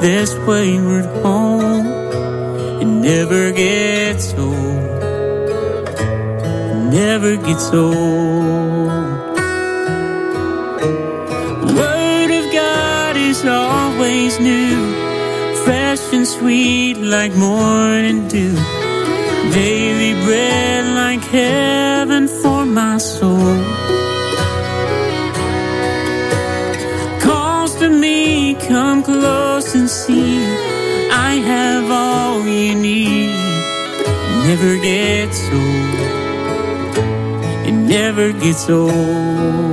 this wayward home. It never gets old. It never gets old. Never gets old. It never gets old.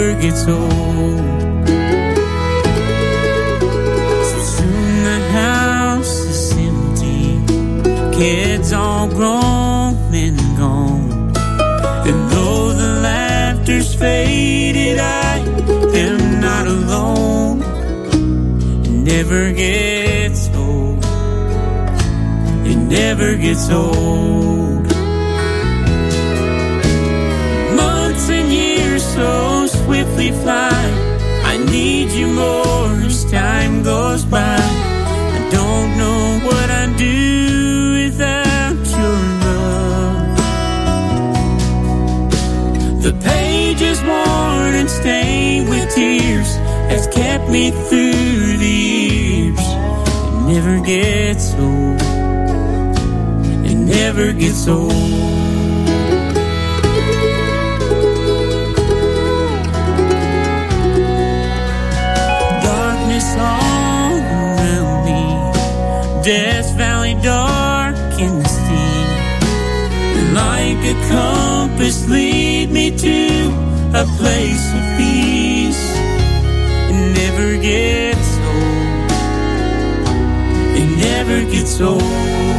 Never gets old. So soon the house is empty, kids all grown and gone. And though the laughter's faded, I am not alone. It never gets old. It never gets old. Fly. I need you more as time goes by. I don't know what I'd do without your love. The pages worn and stained with tears has kept me through the years. It never gets old. It never gets old. A compass, lead me to a place of peace. It never gets old. It never gets old.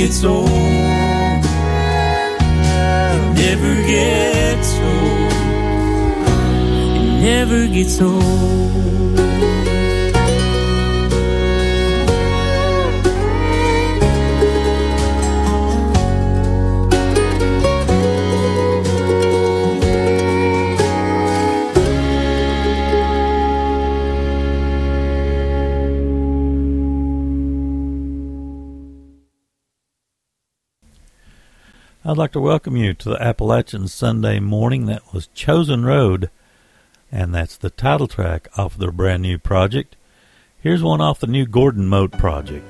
Gets old. It never gets old. It never gets old. I'd like to welcome you to the Appalachian Sunday morning. That was Chosen Road, and that's the title track off their brand new project. Here's one off the new Gordon Mote project.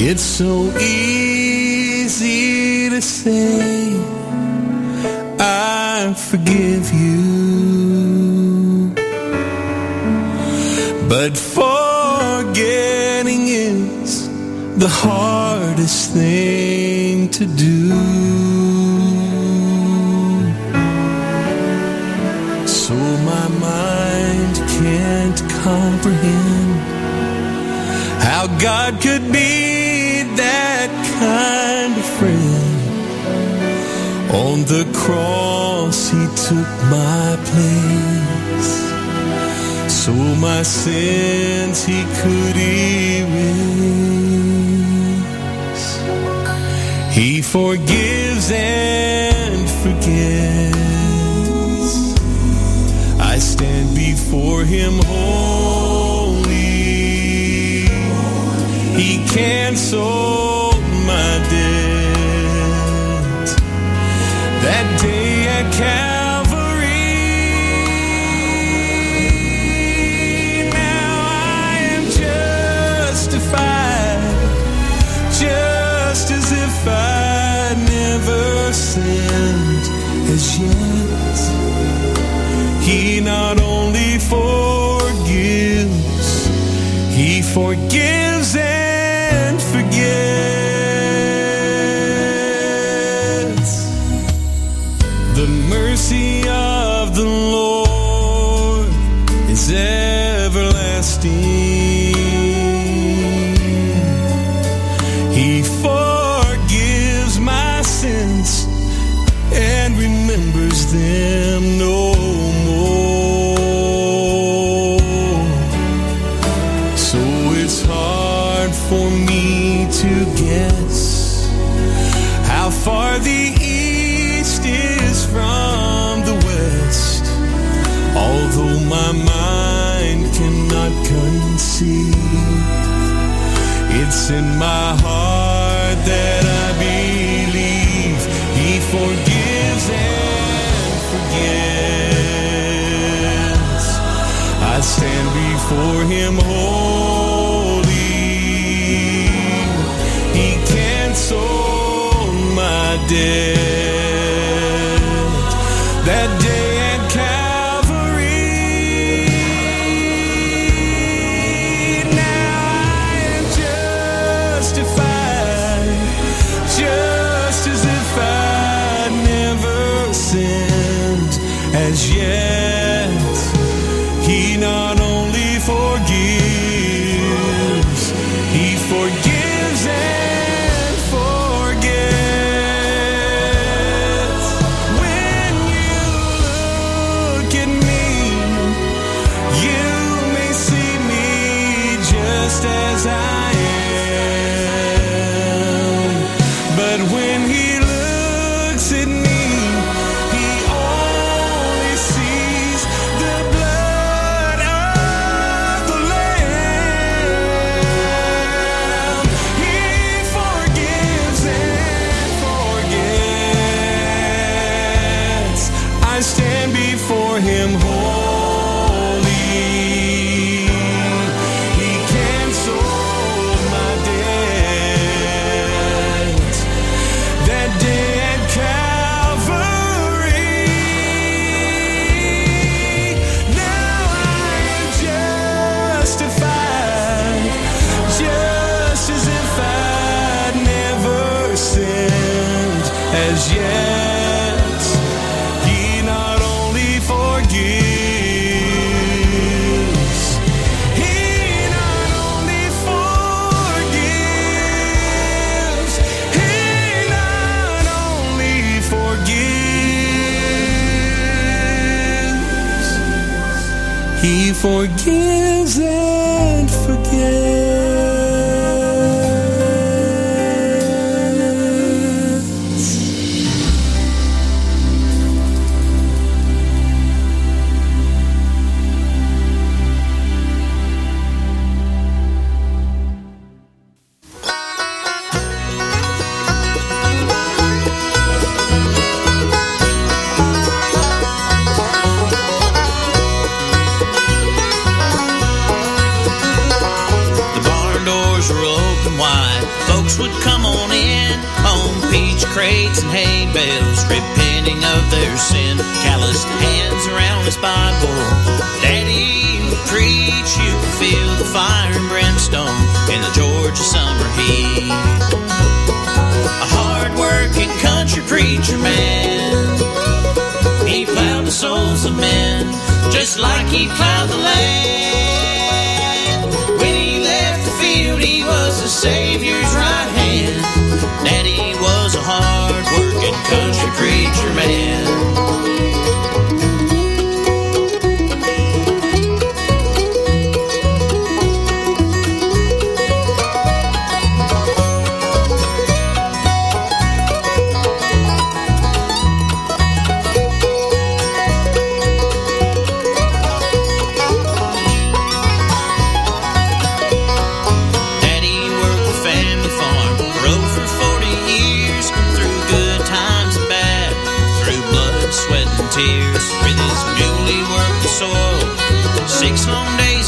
It's so easy to say I forgive you. But forgetting is the hardest thing to do. So my mind can't comprehend How God could be that kind of friend. On the cross, he took my place. So my sins he could erase. He forgives and forgets. I stand before him whole. Cancelled my debt. That day I can did.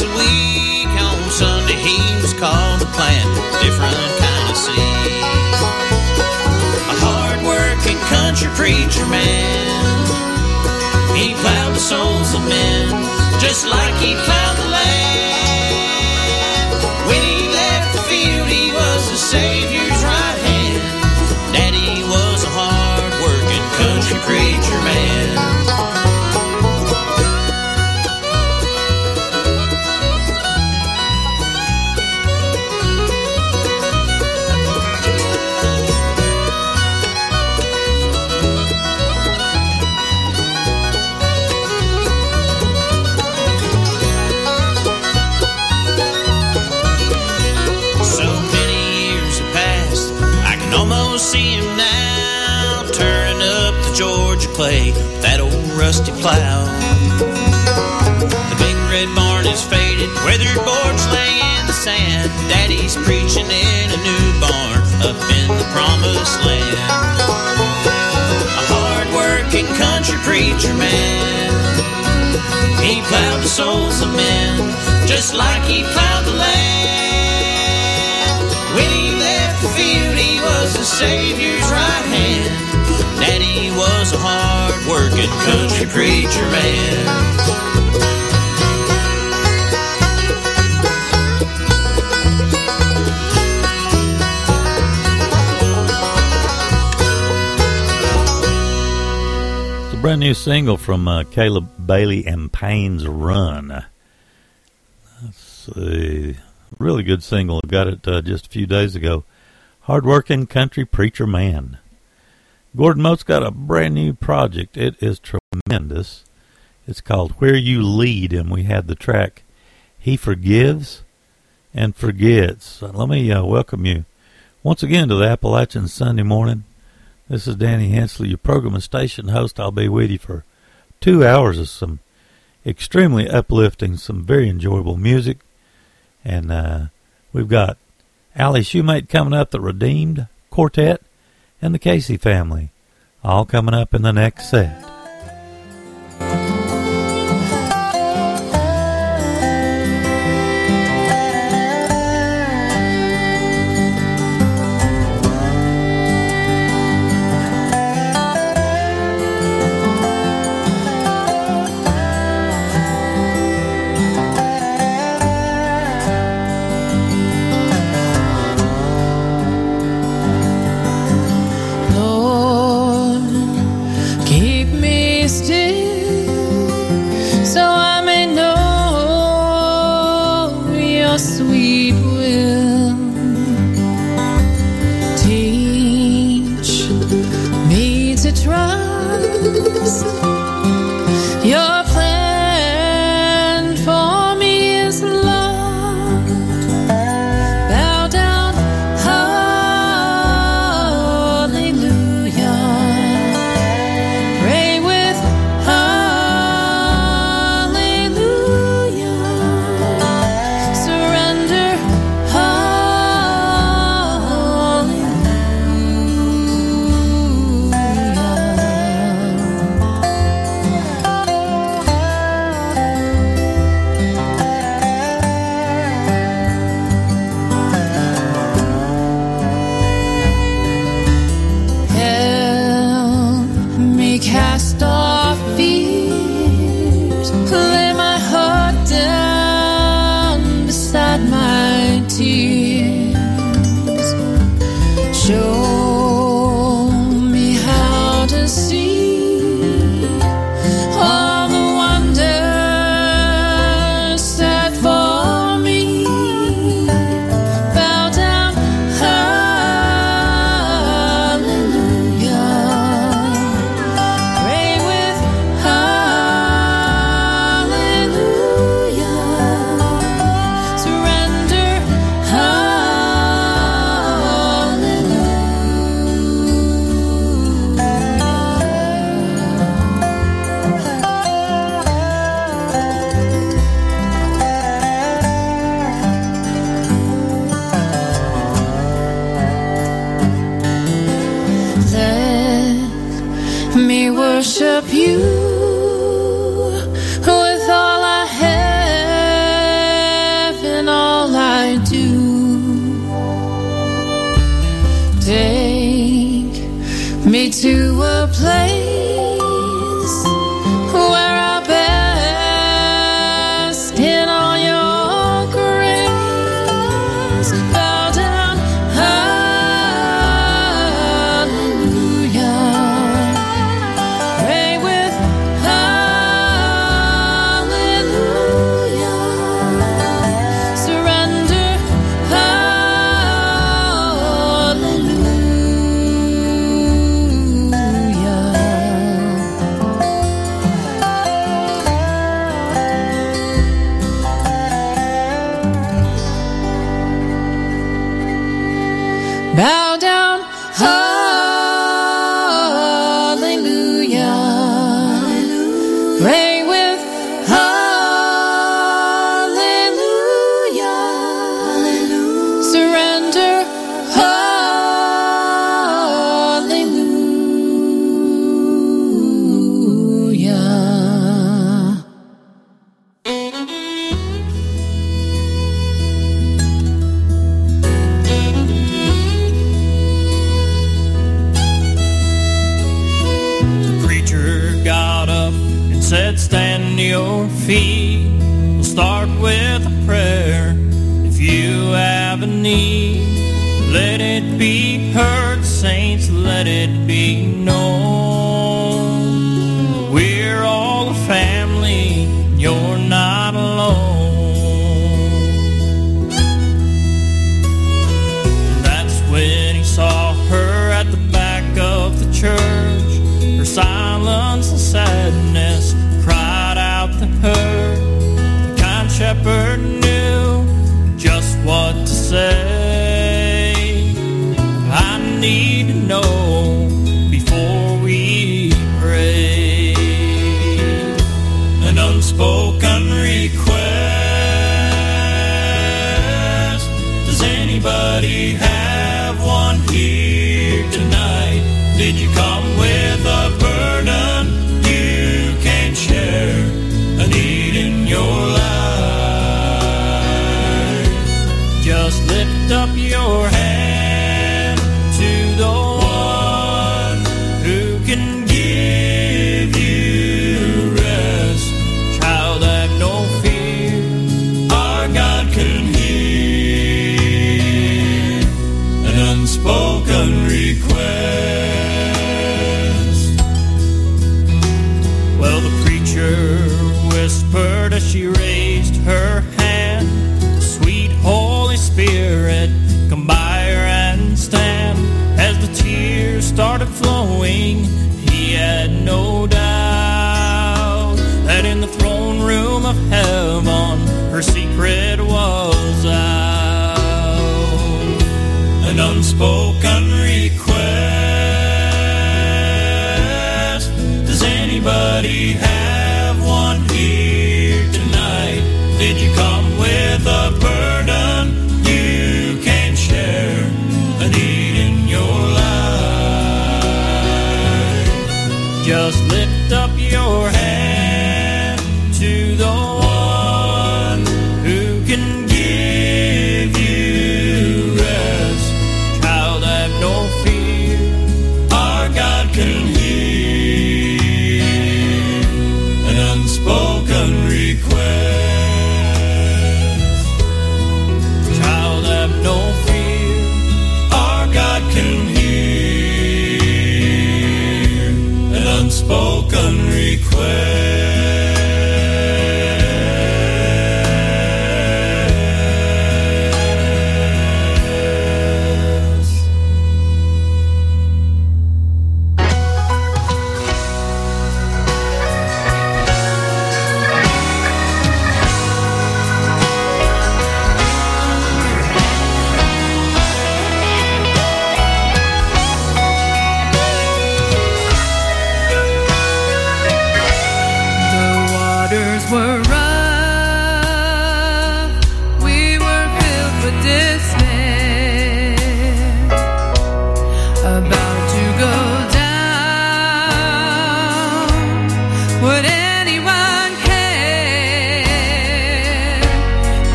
Days a week. On Sunday, he was called to plant a different kind of seed. A hard-working country preacher man. He plowed the souls of men, just like he plowed clay that old rusty plow. The big red barn is faded, weathered boards lay in the sand. Daddy's preaching in a new barn up in the promised land. A hard-working country preacher man. He plowed the souls of men just like he plowed the land. When he left the field, he was the Savior's right hand. Was a hard-working country preacher man. It's a brand new single from uh, Caleb Bailey and Payne's Run. That's a really good single. I got it uh, just a few days ago. Hardworking country preacher man. Gordon Mote's got a brand new project. It is tremendous. It's called Where You Lead, and we had the track He Forgives and Forgets. Let me uh, welcome you once again to the Appalachian Sunday morning. This is Danny Hensley, your program and station host. I'll be with you for two hours of some extremely uplifting, some very enjoyable music. And uh, we've got Allie Shoemate coming up, the Redeemed Quartet, and the Casey family, all coming up in the next set.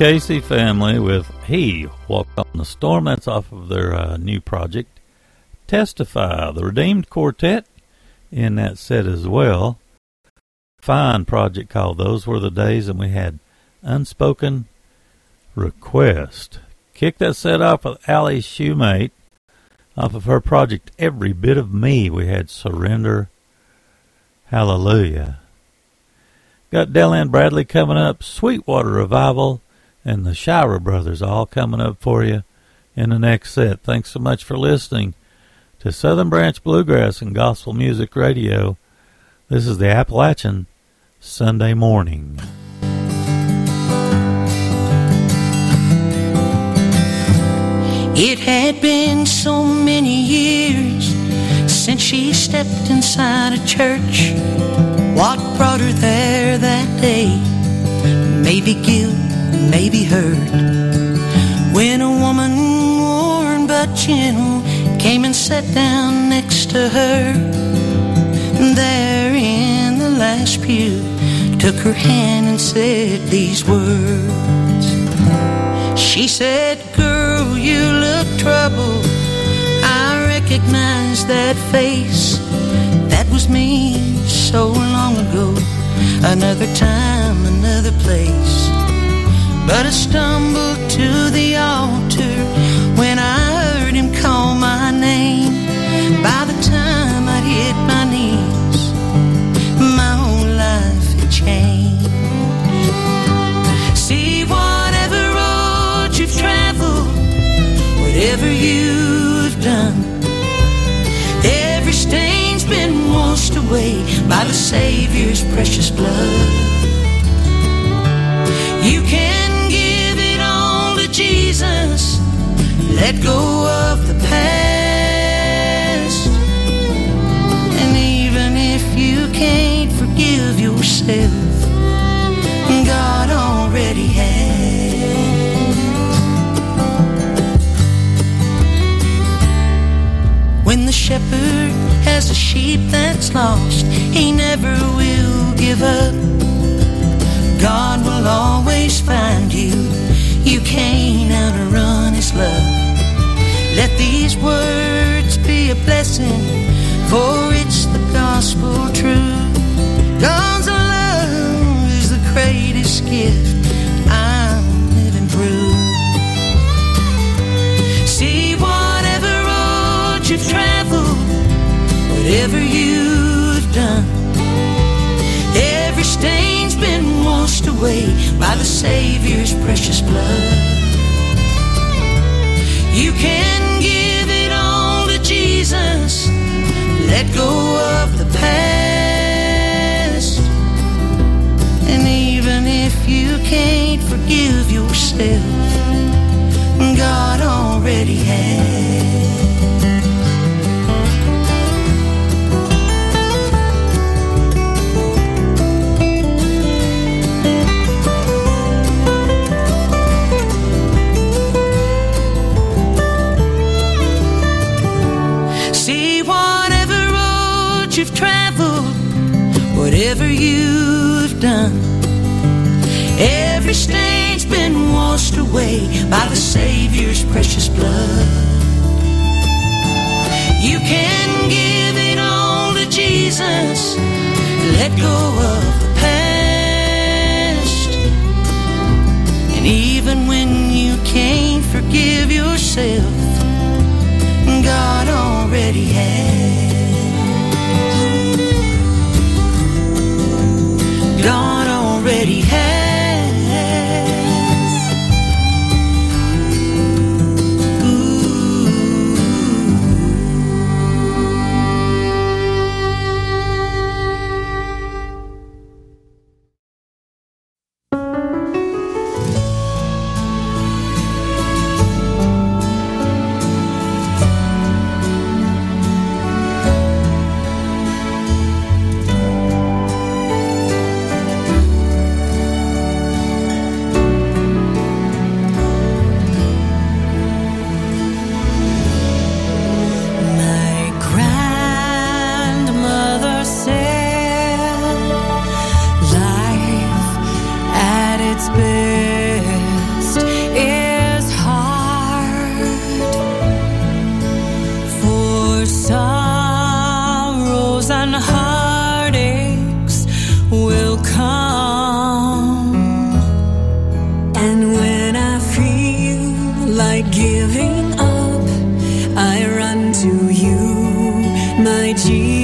Casey family with He Walked on the Storm. That's off of their uh, new project, Testify. The Redeemed Quartet in that set as well. Fine project called Those Were the Days, and we had Unspoken Request. Kick that set off with Allie Shoemate off of her project Every Bit of Me. We had Surrender Hallelujah. Got Deland Bradley coming up, Sweetwater Revival, and the Shira Brothers all coming up for you in the next set. Thanks so much for listening to Southern Branch Bluegrass and Gospel Music Radio. This is the Appalachian Sunday Morning. It had been so many years since she stepped inside a church. What brought her there that day? Maybe guilt, maybe heard. When a woman worn but gentle came and sat down next to her, there in the last pew, took her hand and said these words. She said, Girl, you look troubled. I recognize that face. That was me so long ago. Another time, another place. But I stumbled to the altar when I heard him call my name. By the time I hit my knees, my whole life had changed. See, whatever road you've traveled, whatever you've done, every stain's been washed away by the Savior's precious blood. God already has. When the shepherd has a sheep that's lost, he never will give up. God will always find you. You can't outrun his love. Let these words be a blessing, for it's the gospel truth. I'm living through. See, whatever road you've traveled, whatever you've done, every stain's been washed away by the Savior's precious blood. You can give it all to Jesus, let go of can't forgive yourself, God already has. See whatever road you've traveled, whatever you've done. Every stain's been washed away by the Savior's precious blood. You can give it all to Jesus, let go of the past. And even when you can't forgive yourself, God already has. God already has. 记。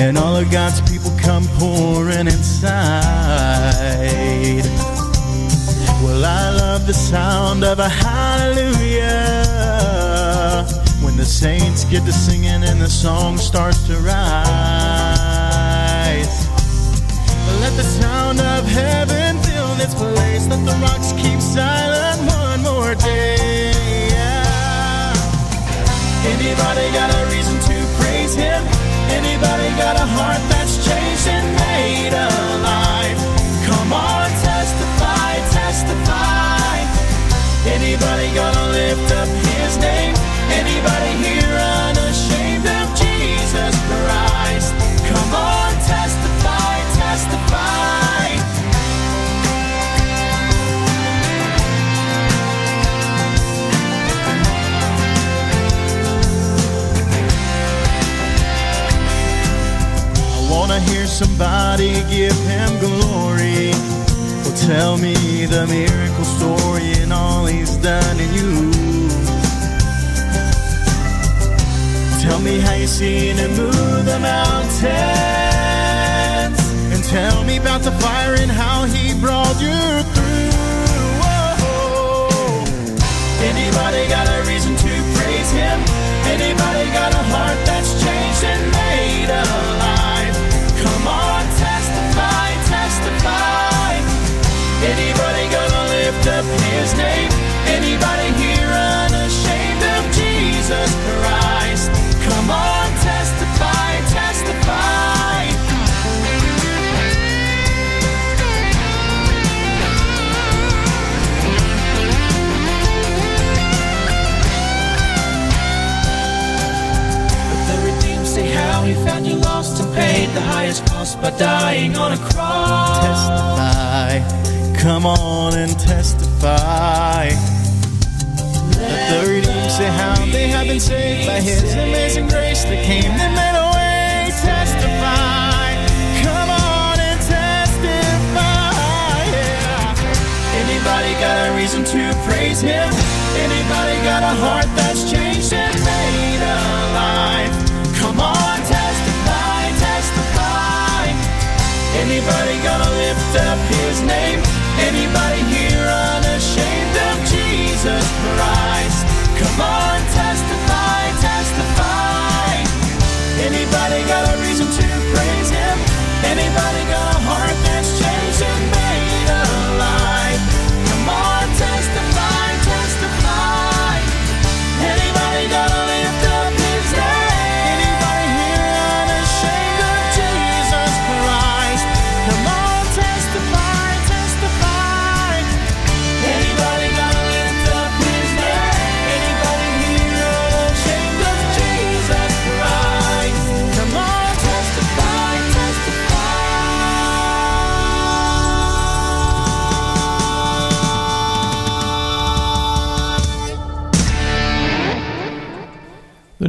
And all of God's people come pouring inside. Well, I love the sound of a hallelujah when the saints get to singing and the song starts to rise. Let the sound of heaven fill this place. Let the rocks keep silent one more day. Yeah. Anybody got a reason to praise him? Anybody got a heart that's changed and made alive? Come on, testify, testify. Anybody gonna lift somebody give him glory. Well, tell me the miracle story and all he's done in you. Tell me how you seen him move the mountains. And tell me about the fire and how he brought you through. Whoa. Anybody got a reason to praise him? Anybody got a heart that's changed and made alive? Up his name? Anybody here unashamed of Jesus Christ? Come on, testify, testify. Say how he found you lost and paid the highest cost by dying on a cross. Testify, come on and testify. The readings say how they have been saved by His amazing grace that came and made a way. Testify. Come on and testify. Yeah. Anybody got a reason to praise Him? Anybody got a heart that's changed and made alive? Come on, testify, testify. Anybody gonna lift up His name? Anybody here unashamed of Jesus Christ? Come on, testify, testify. Anybody got a reason to praise Him? Anybody got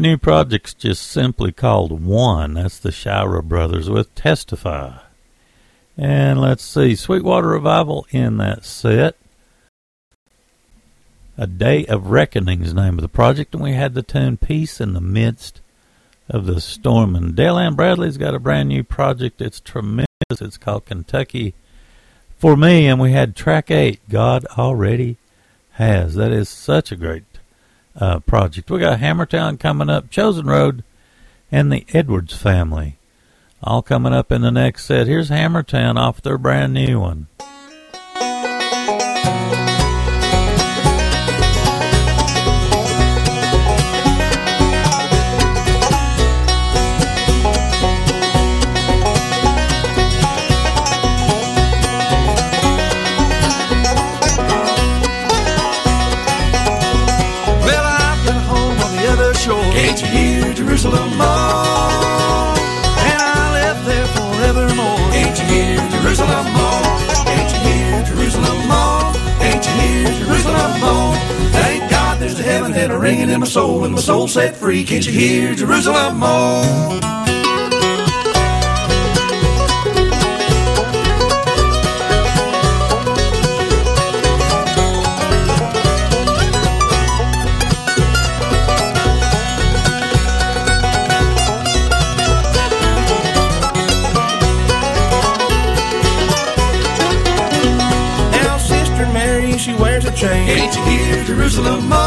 new project's just simply called One. That's the Shira Brothers with Testify. And let's see, Sweetwater Revival in that set. A Day of Reckoning is the name of the project, and we had the tune Peace in the Midst of the Storm. And Dale Ann Bradley's got a brand new project. It's tremendous. It's called Kentucky for Me, and we had track eight, God Already Has. That is such a great uh, project. We got Hammertown coming up, Chosen Road, and the Edwards family. All coming up in the next set. Here's Hammertown off their brand new one. Heaven and a ringing in my soul, and my soul set free. Can't you hear Jerusalem more? Now, Sister Mary, she wears a chain. Can't you hear Jerusalem more?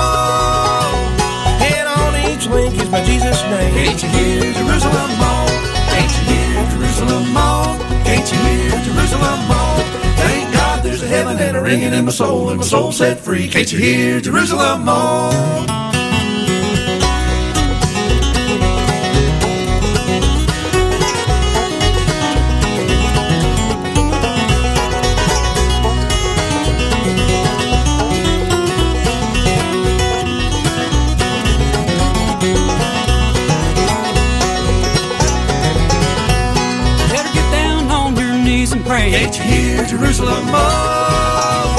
And on each link is my Jesus name. Can't you hear Jerusalem more? Can't you hear Jerusalem more? Can't you hear Jerusalem more? Thank God there's a heaven and a ringing in my soul, and my soul set free. Can't you hear Jerusalem more? Knees oh. and pray. Can't you hear Jerusalem more?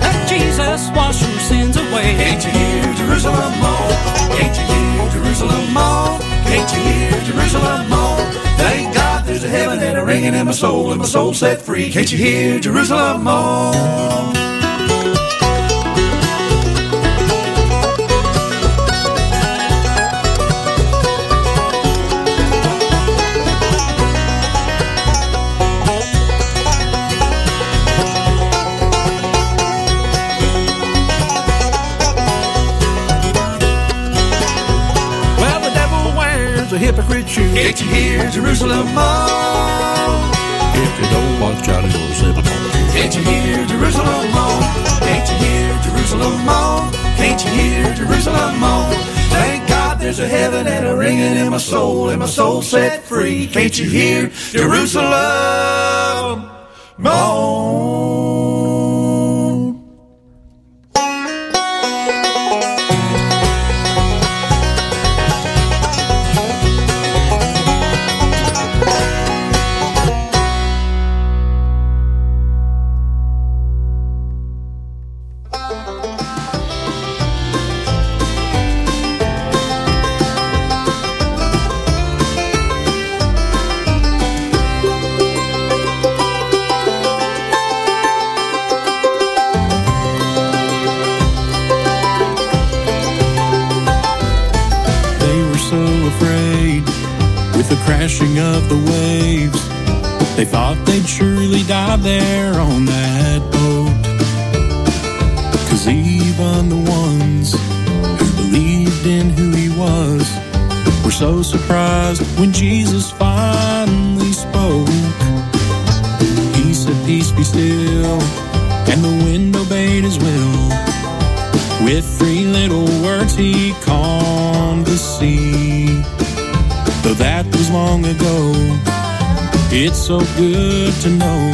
Let Jesus wash your sins away. Can't you hear Jerusalem oh. more? Can't you hear Jerusalem oh. more? Can't you hear Jerusalem more? Thank God there's a heaven and a ringing in my soul, and my soul set free. Can't you hear Jerusalem more? Can't you hear Jerusalem more? If you don't watch out, gonna slip upon you. Can't you hear Jerusalem more? Can't you hear Jerusalem more? Can't you hear Jerusalem more? Thank God there's a heaven and a ringing in my soul, and my soul set free. Can't you hear Jerusalem oh? More? crashing of the waves. They thought they'd surely die there on that boat. Cause even the ones who believed in who he was were so surprised when Jesus finally spoke. He said, Peace be still, and the wind obeyed his will. With three little words, he Though that was long ago, it's so good to know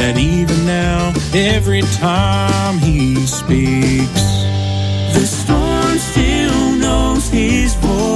that even now, every time he speaks, The storm still knows his voice.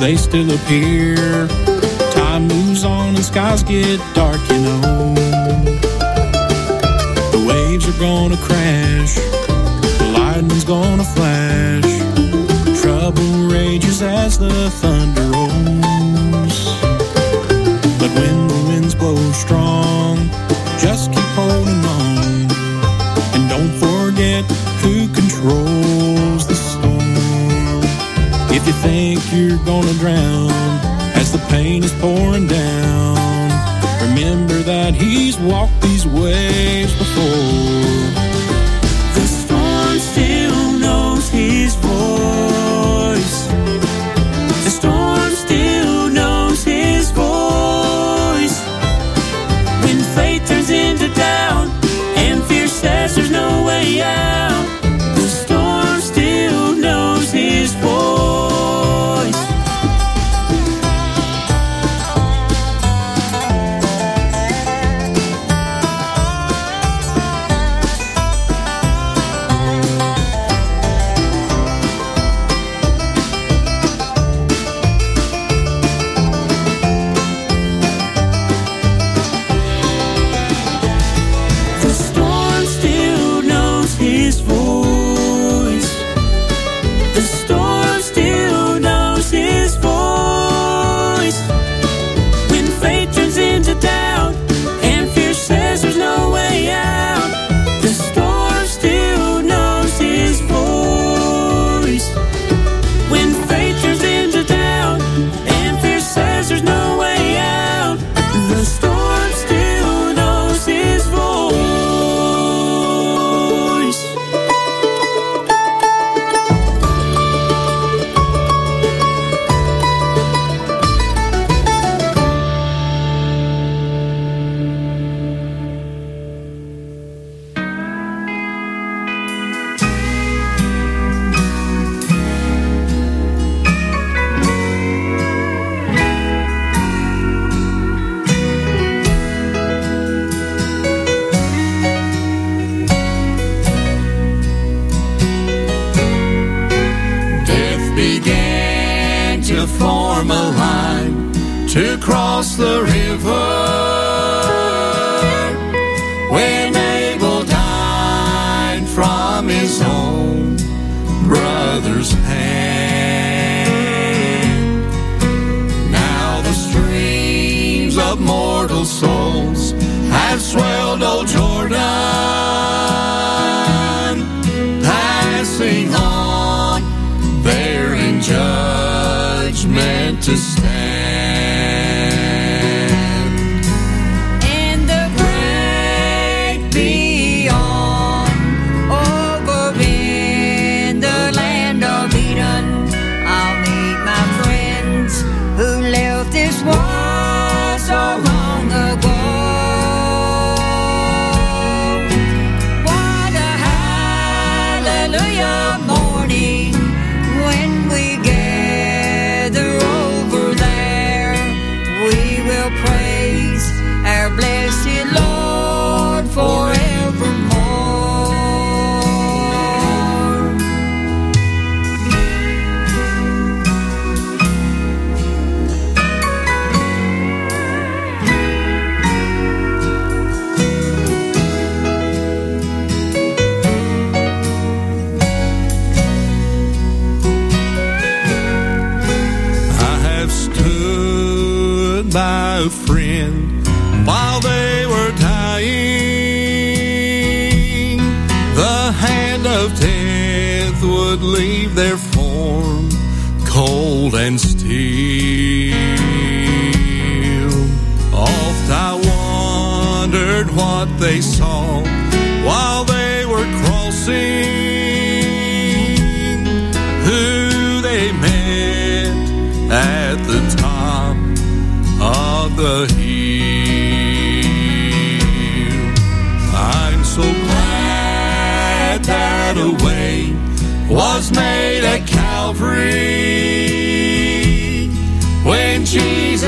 They still appear. Time moves on and skies get dark, you know. The waves are gonna crash, the lightning's gonna flash. Trouble rages as the thunder think you're gonna drown as the pain is pouring down, remember that he's walked these waves before. To form a line to cross the river. When Abel died from his own brother's hand. Now the streams of mortal souls have swelled old Jordan,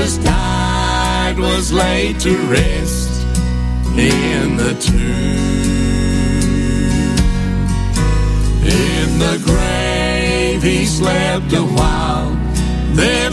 Jesus died, was laid to rest in the tomb. In the grave he slept a while, then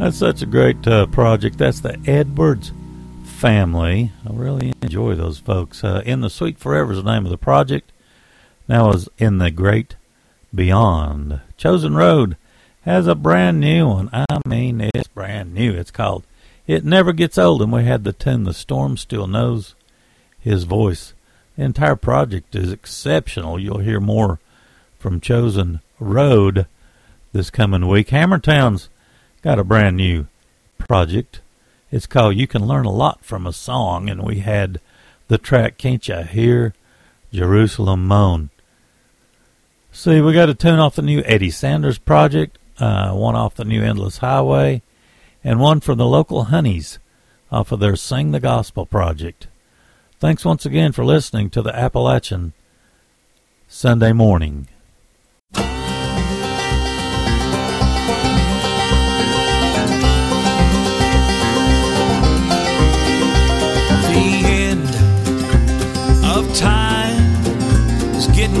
That's such a great uh, project. That's the Edwards family. I really enjoy those folks. Uh, in the Sweet Forever is the name of the project. Now is in the Great Beyond. Chosen Road has a brand new one. I mean, it's brand new. It's called It Never Gets Old, and we had the tune The Storm Still Knows His Voice. The entire project is exceptional. You'll hear more from Chosen Road this coming week. Hammertown's got a brand new project. It's called You Can Learn a Lot from a Song, and we had the track Can't Ya Hear Jerusalem Moan. See, we got a tune off the new Eddie Sanders project, uh, one off the new Endless Highway, and one from the local Honeys off of their Sing the Gospel project. Thanks once again for listening to the Appalachian Sunday morning.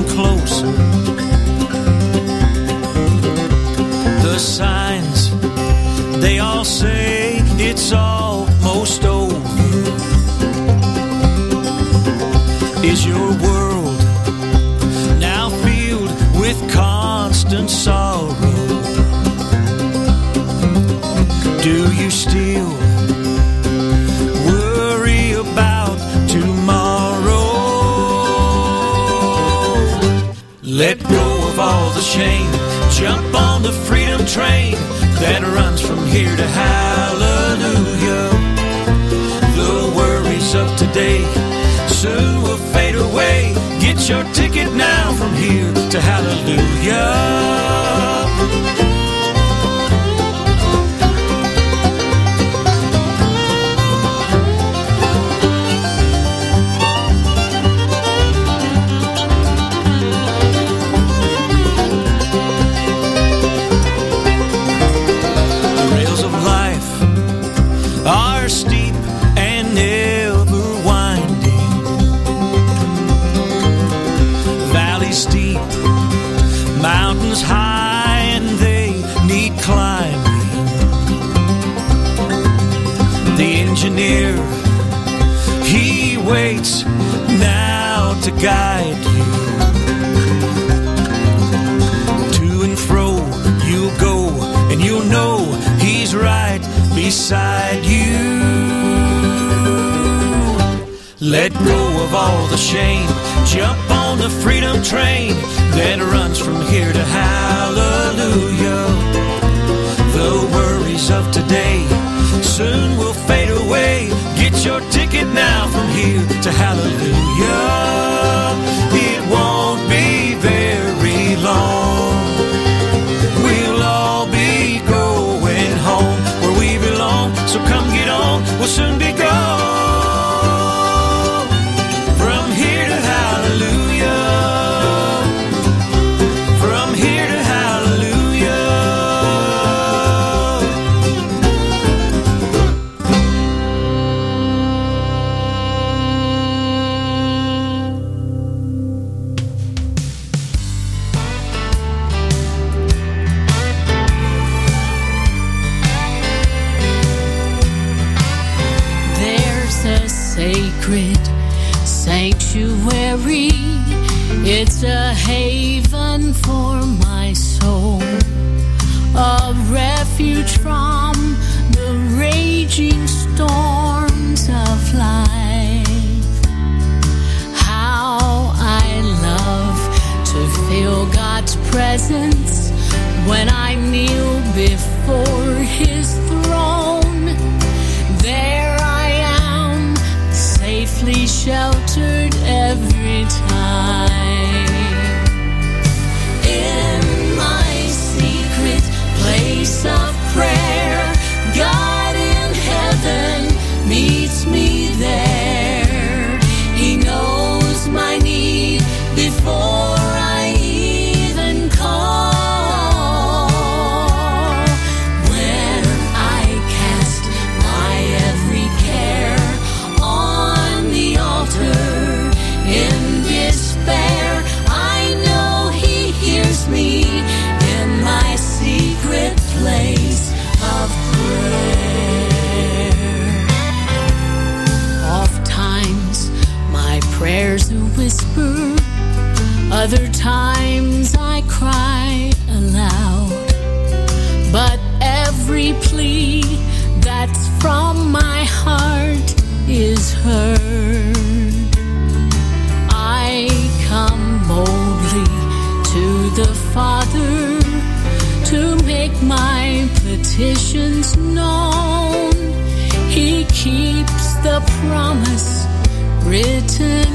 Getting closer. The signs, they all say it's almost over. Is your world now filled with constant sorrow? Do you still Let go of all the shame. Jump on the freedom train that runs from here to hallelujah. The worries of today soon will fade away. Get your ticket now from here to hallelujah. engineer. He waits now to guide you. To and fro you'll go, and you'll know he's right beside you. Let go of all the shame, jump on the freedom train that runs from here to hallelujah. The worries of today soon will Get your ticket now from here to hallelujah. secret sanctuary. It's a haven for my soul, a refuge from the raging storms of life. How I love to feel God's presence when I kneel before Him. shall Times I cry aloud, but every plea that's from my heart is heard. I come boldly to the Father to make my petitions known. He keeps the promise written.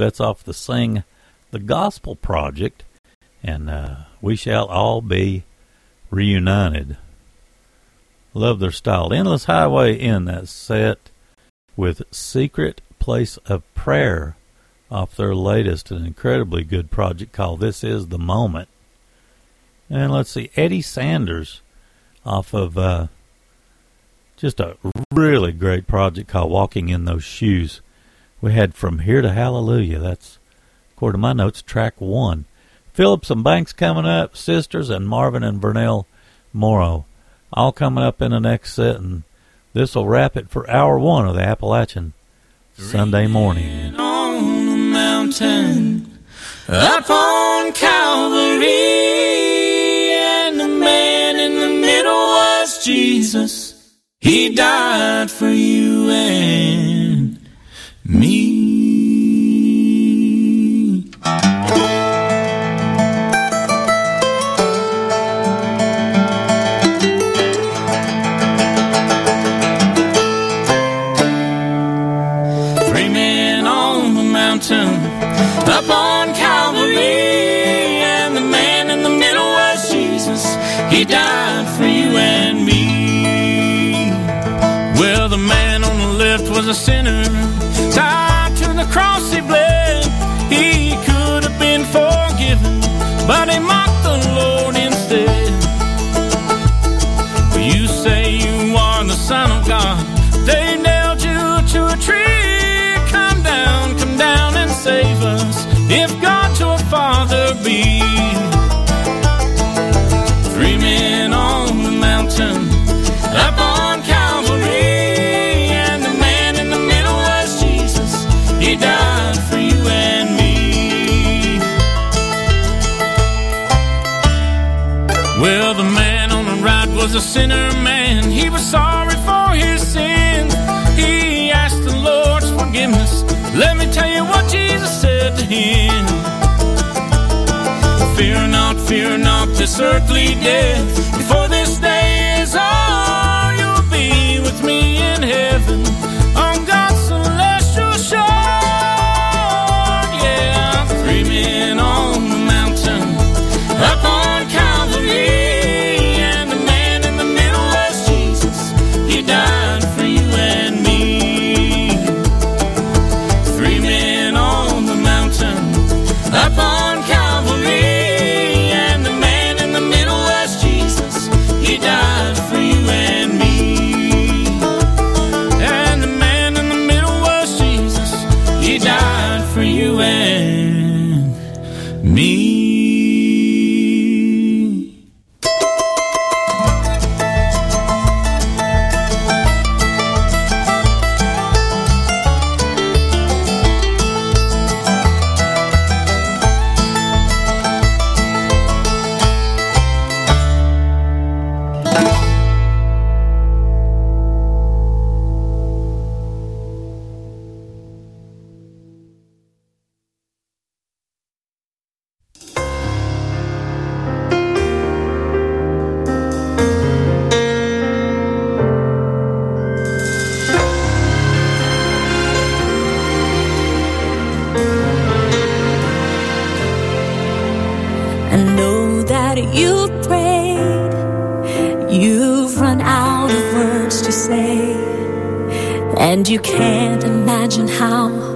That's off the Sing the Gospel Project. And uh, we shall all be reunited. Love their style. Endless Highway in that set with Secret Place of Prayer off their latest and incredibly good project called This Is the Moment. And let's see, Eddie Sanders off of uh, just a really great project called Walking in Those Shoes. We had From Here to Hallelujah. That's, according to my notes, track one. Phillips and Banks coming up, Sisters and Marvin and Vernell Morrow. All coming up in the next set, and this will wrap it for hour one of the Appalachian Sunday morning. On the mountain, up on Calvary, and the man in the middle was Jesus. He died for you and me. sinner man, he was sorry for his sins. He asked the Lord's forgiveness. Let me tell you what Jesus said to him. Fear not, fear not this earthly death. you've prayed. You've run out of words to say, and you can't imagine how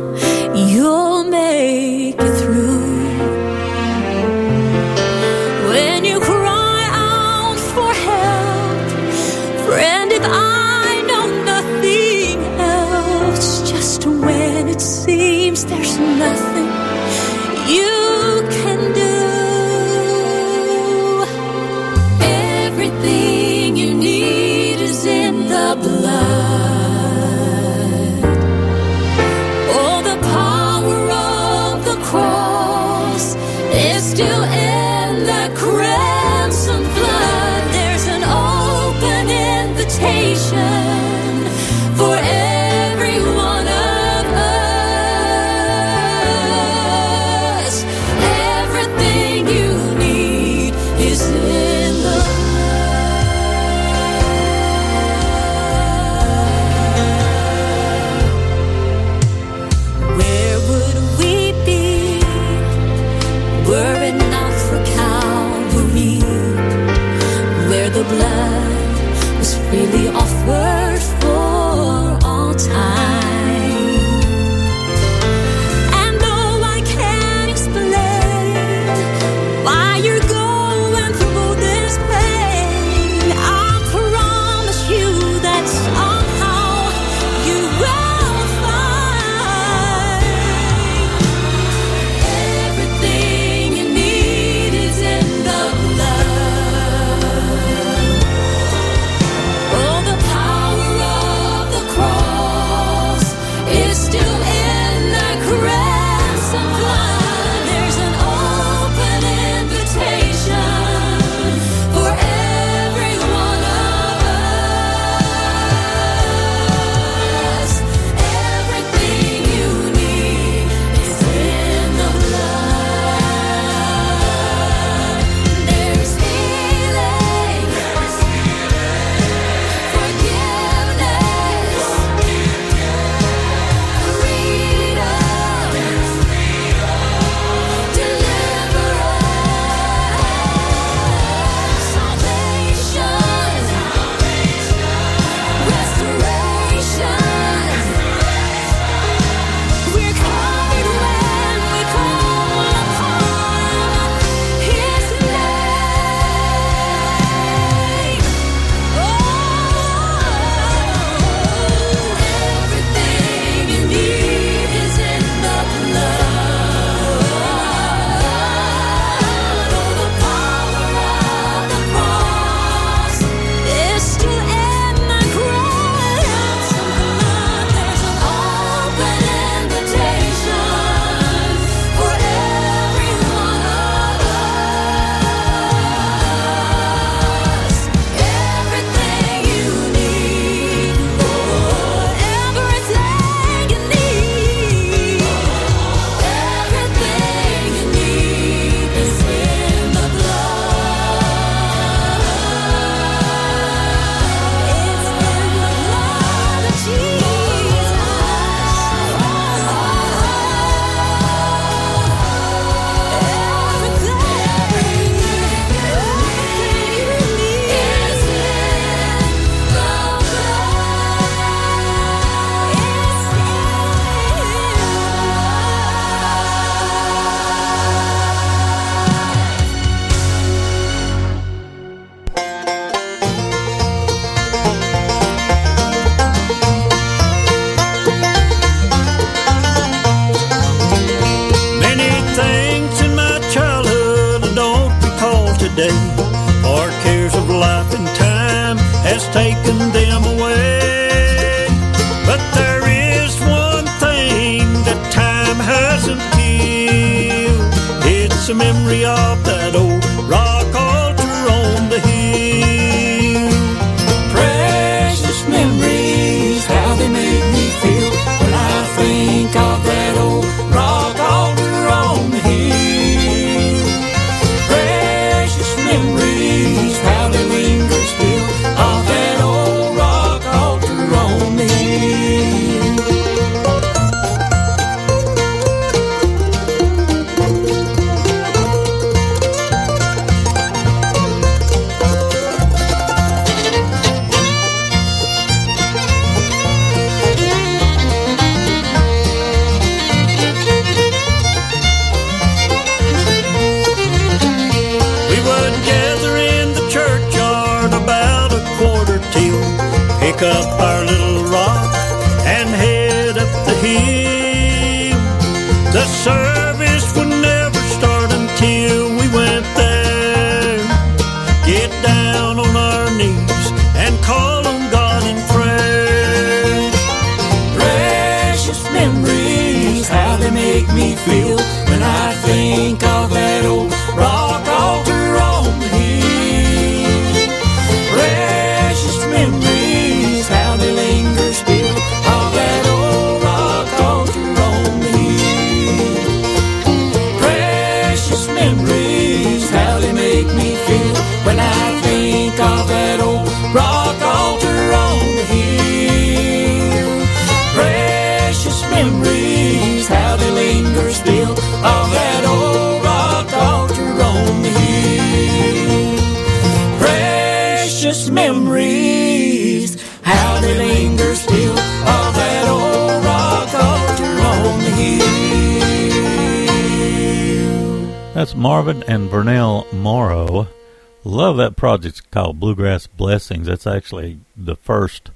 Bluegrass Blessings. That's actually the first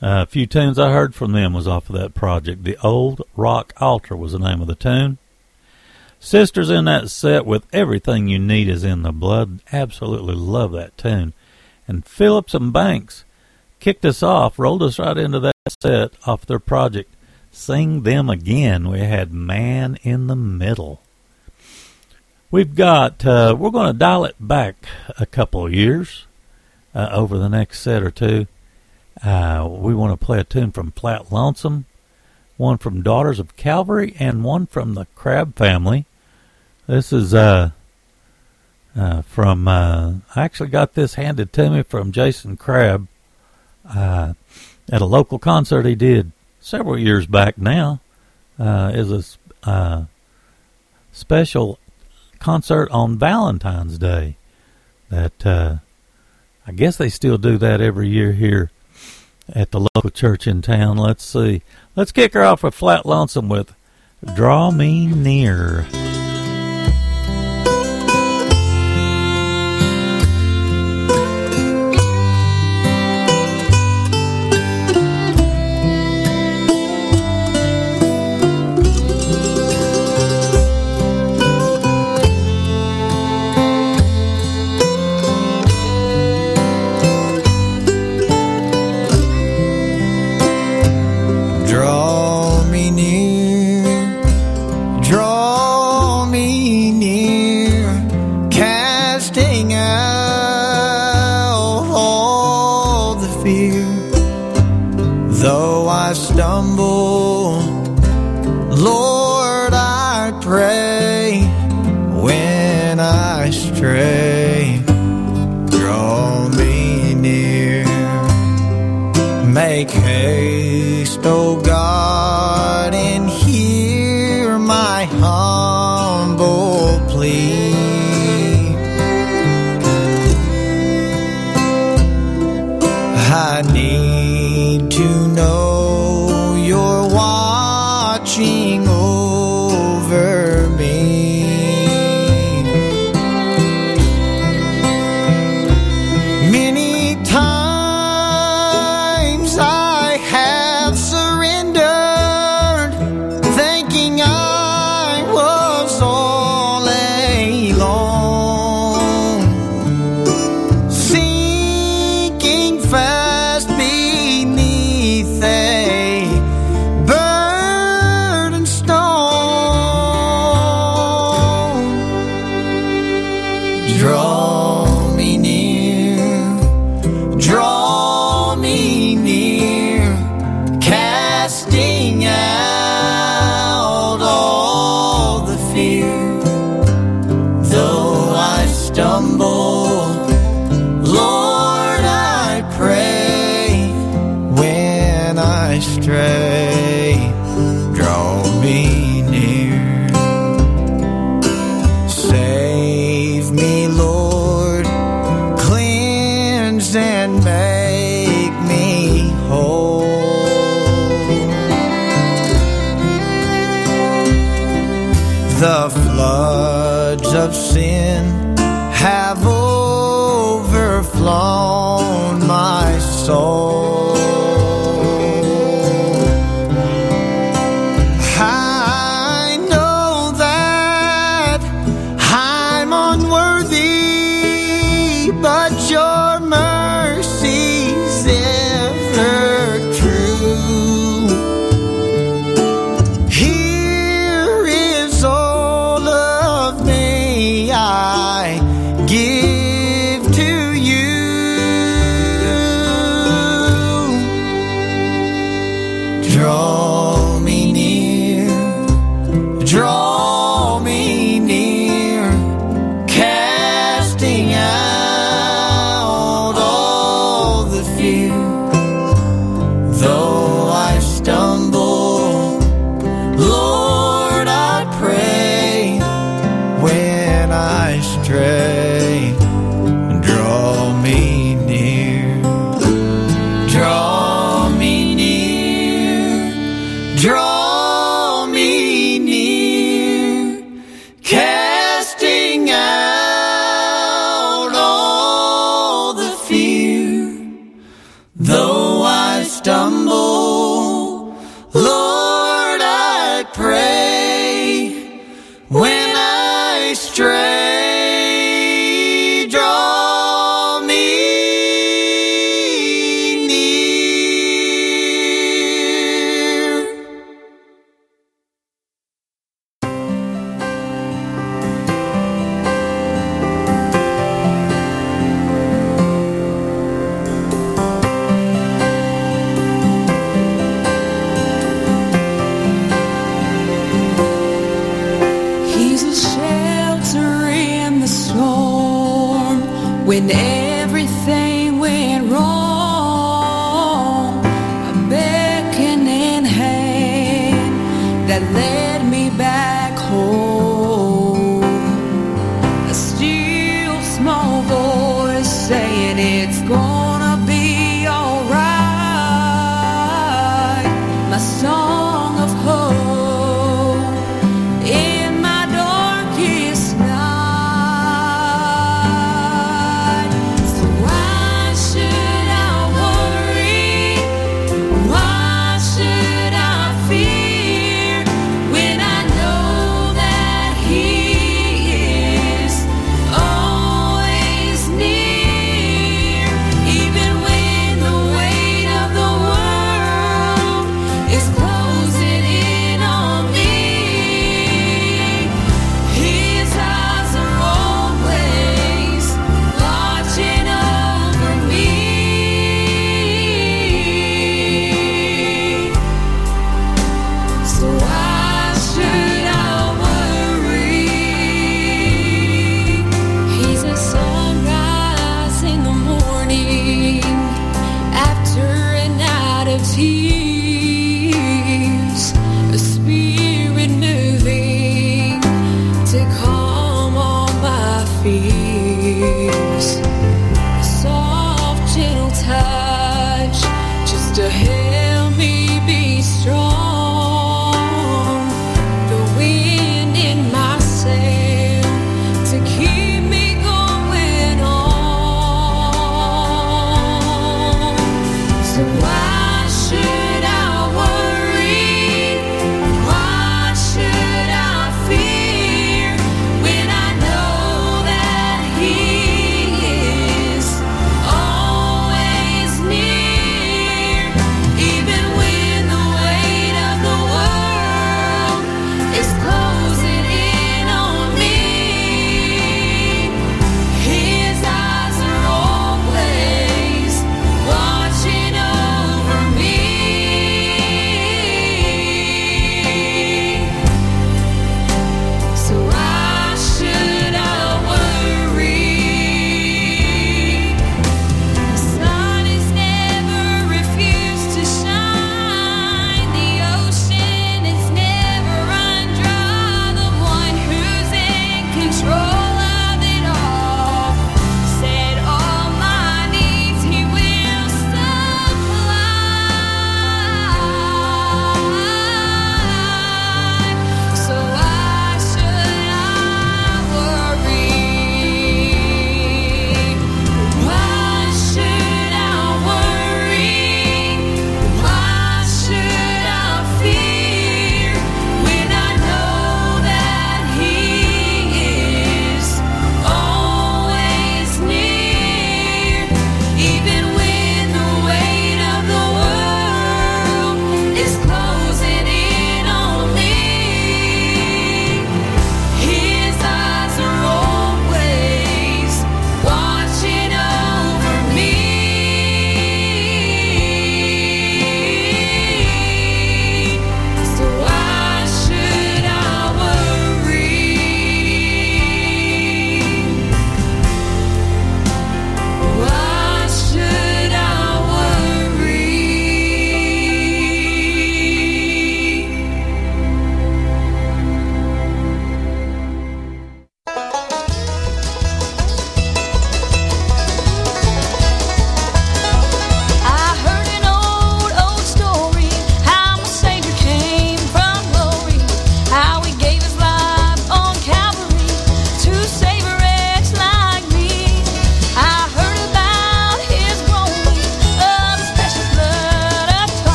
uh, few tunes I heard from them was off of that project. The Old Rock Altar was the name of the tune. Sisters in that set with Everything You Need Is in the Blood. Absolutely love that tune. And Phillips and Banks kicked us off, rolled us right into that set off their project. Sing Them Again. We had Man in the Middle. We've got, uh, we're going to dial it back a couple years uh, over the next set or two. Uh, we want to play a tune from Flat Lonesome, one from Daughters of Calvary, and one from the Crabb Family. This is uh, uh, from, uh, I actually got this handed to me from Jason Crabb uh, at a local concert he did several years back now. Uh, is a special concert on Valentine's Day that I guess they still do that every year here at the local church in town. Let's see. Let's kick her off with Flat Lonesome with Draw Me Near.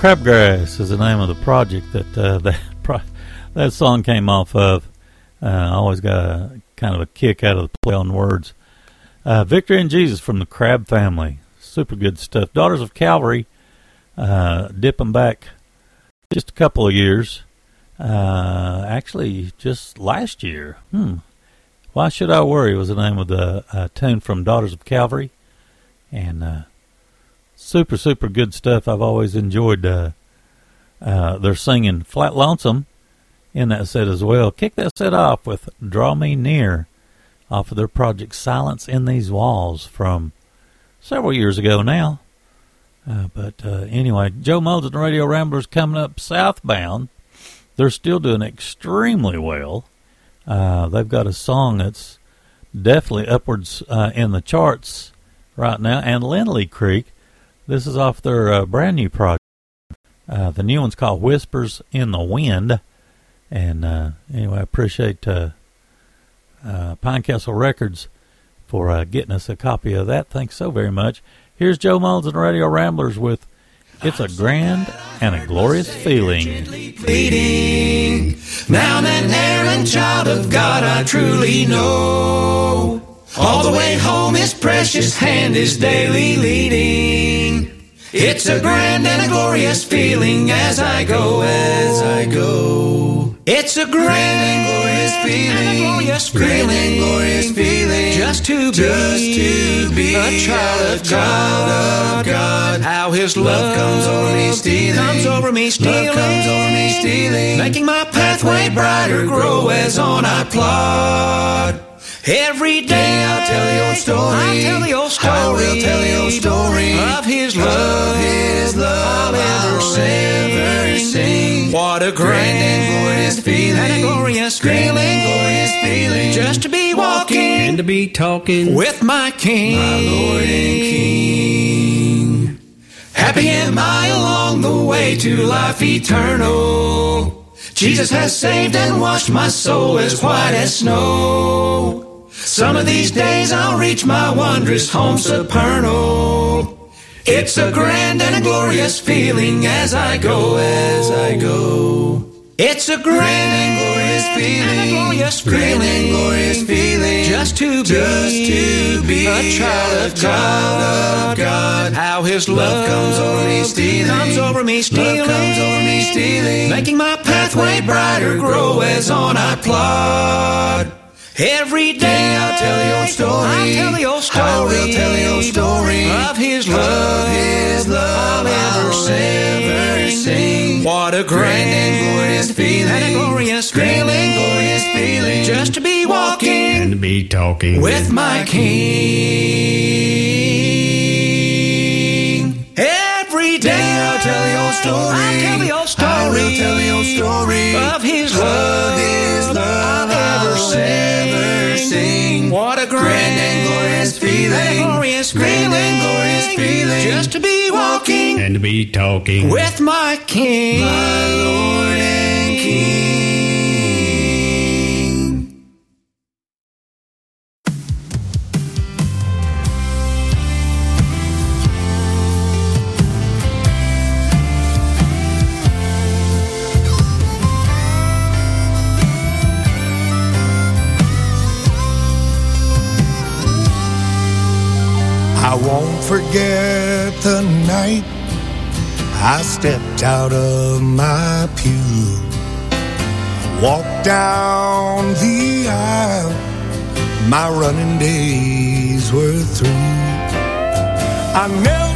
Crabgrass is the name of the project that uh, that pro- that song came off of. Uh, I always got a kind of a kick out of the play on words. Uh, Victory in Jesus from the Crabb family, super good stuff. Daughters of Calvary, uh, dipping back just a couple of years. Uh, actually, just last year. Hmm. Why should I worry? Was the name of the uh, tune from Daughters of Calvary, and super super good stuff. I've always enjoyed uh, uh, their singing. Flat Lonesome in that set as well. Kick that set off with "Draw Me Near" off of their project "Silence in These Walls" from several years ago now. Uh, but uh, anyway, Joe Mullins and the Radio Ramblers coming up southbound. They're still doing extremely well. Uh, they've got a song that's definitely upwards uh, in the charts right now. And Lindley Creek, this is off their uh, brand new project. Uh, the new one's called Whispers in the Wind. And uh, anyway, I appreciate uh, uh, Pinecastle Records for uh, getting us a copy of that. Thanks so very much. Here's Joe Mullins and Radio Ramblers with It's a Grand and a Glorious Feeling. Now an errant child of God I truly know. All the way home his precious hand is daily leading. It's a grand and a glorious feeling as I go, as I go. It's a grand and glorious feeling, and a glorious feeling, grand and glorious feeling, just to be, just to be a child of God, of God. How His love comes over me, stealing, comes over me, stealing, love comes over me, stealing, making my pathway brighter grow as on I plod. Every day I'll tell the old story. I'll tell the old story. I will tell the old story of His love, of His love. I'll ever sing, ever sing. What a grand and glorious feeling, and a glorious grand and glorious feeling, just to be walking and to be talking with my King, my Lord and King. Happy am I along the way to life eternal. Jesus has saved and washed my soul as white as snow. Some of these days I'll reach my wondrous home supernal. It's a grand and a glorious feeling as I go, as I go. It's a grand and glorious feeling, and a glorious feeling, and glorious feeling, just to be, just to be a child of God, of God. How His love comes over me, stealing, comes over me, stealing, love comes over me, stealing, making my pathway brighter grow as on I plod. Every day I'll tell the old story. I'll tell the old story. I will tell the old story of His love, of His love. I'll ever sing, ever sing. What a grand and glorious feeling, and a glorious grand and glorious feeling, just to be walking and to be talking with my King. Every day I'll tell the old story. I'll tell the old story. I will tell the old story of His love, His love. Ever sing. What a grand and glorious feeling, and glorious grand and glorious feeling, just to be walking and to be talking. with my King, my Lord I stepped out of my pew. Walked down the aisle, my running days were through. I knelt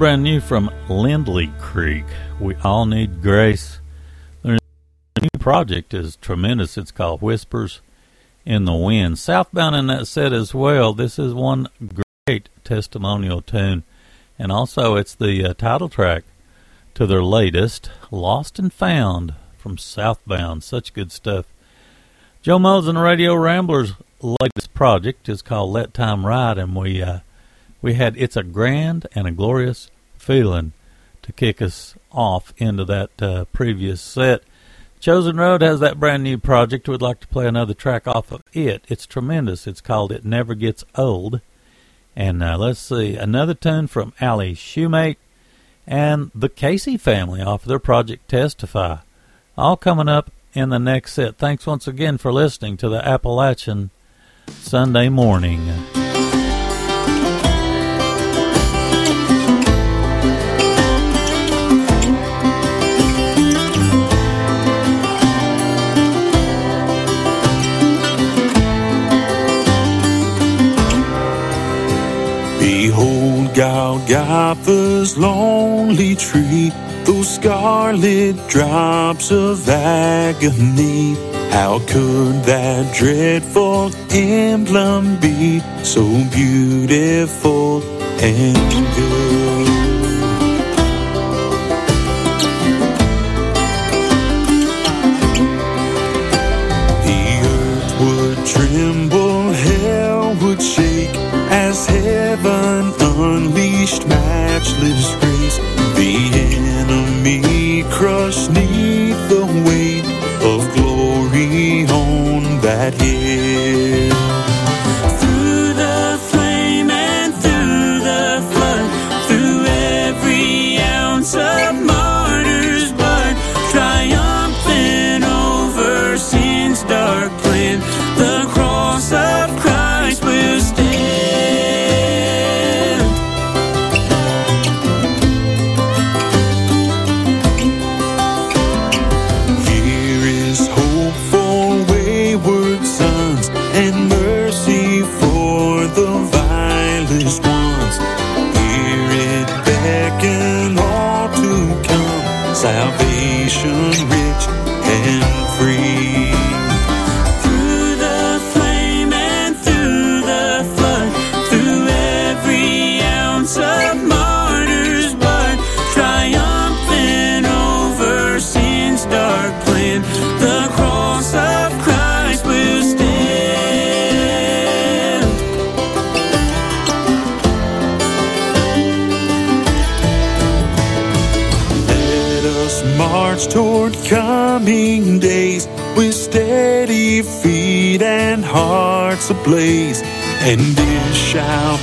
brand new from Lindley Creek. We all need grace. Their new project is tremendous. It's called Whispers in the Wind. Southbound in that set as well. This is one great testimonial tune, and also it's the uh, title track to their latest Lost and Found from Southbound. Such good stuff. Joe Mo's and Radio Ramblers' latest project is called Let Time Ride, and we uh, we had It's a Grand and a Glorious Feeling to kick us off into that uh, previous set. Chosen Road has that brand new project. We'd like to play another track off of it. It's tremendous. It's called It Never Gets Old. And uh, let's see, another tune from Ali Shoemate and the Casey family off their project Testify. All coming up in the next set. Thanks once again for listening to the Appalachian Sunday morning. Golgotha's lonely tree, those scarlet drops of agony. How could that dreadful emblem be so beautiful and good? The earth would tremble, hell would shake as heaven unleashed matchless grace. The enemy crushed neath the weight of glory on that hill. Hearts ablaze. And this shall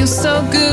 feel so good.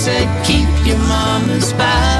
Said, Keep your mama's Bible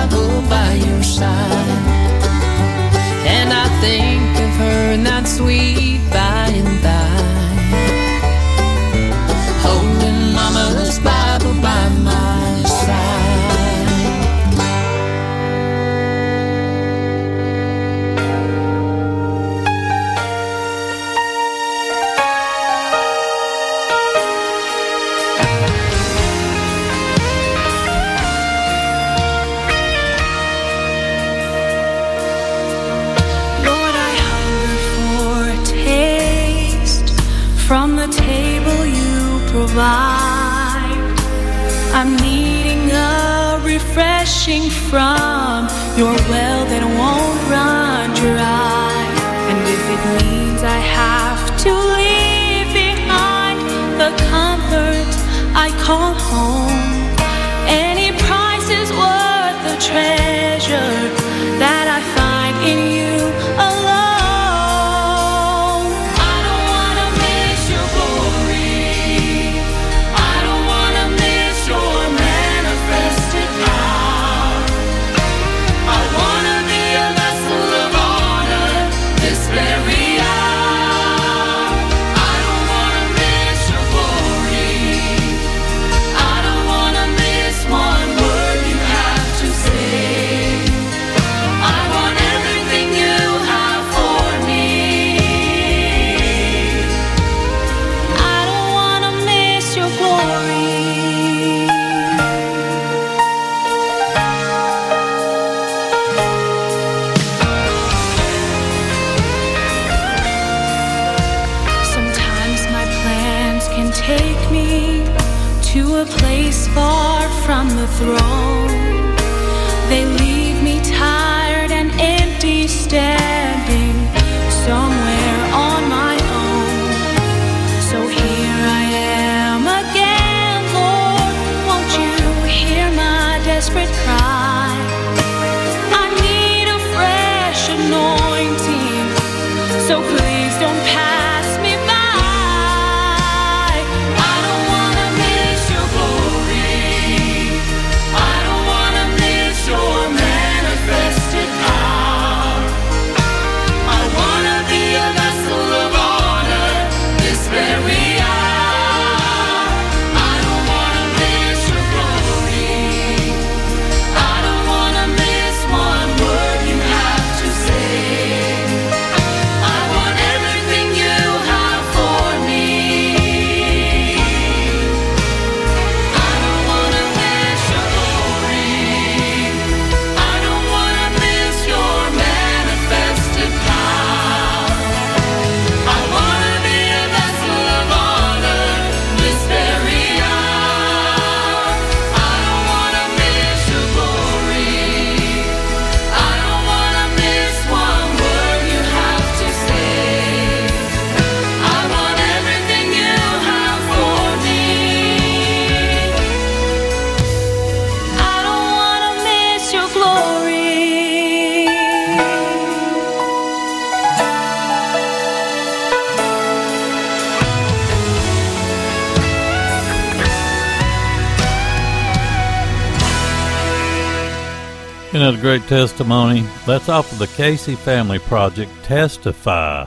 great testimony? That's off of the Casey Family Project, Testify.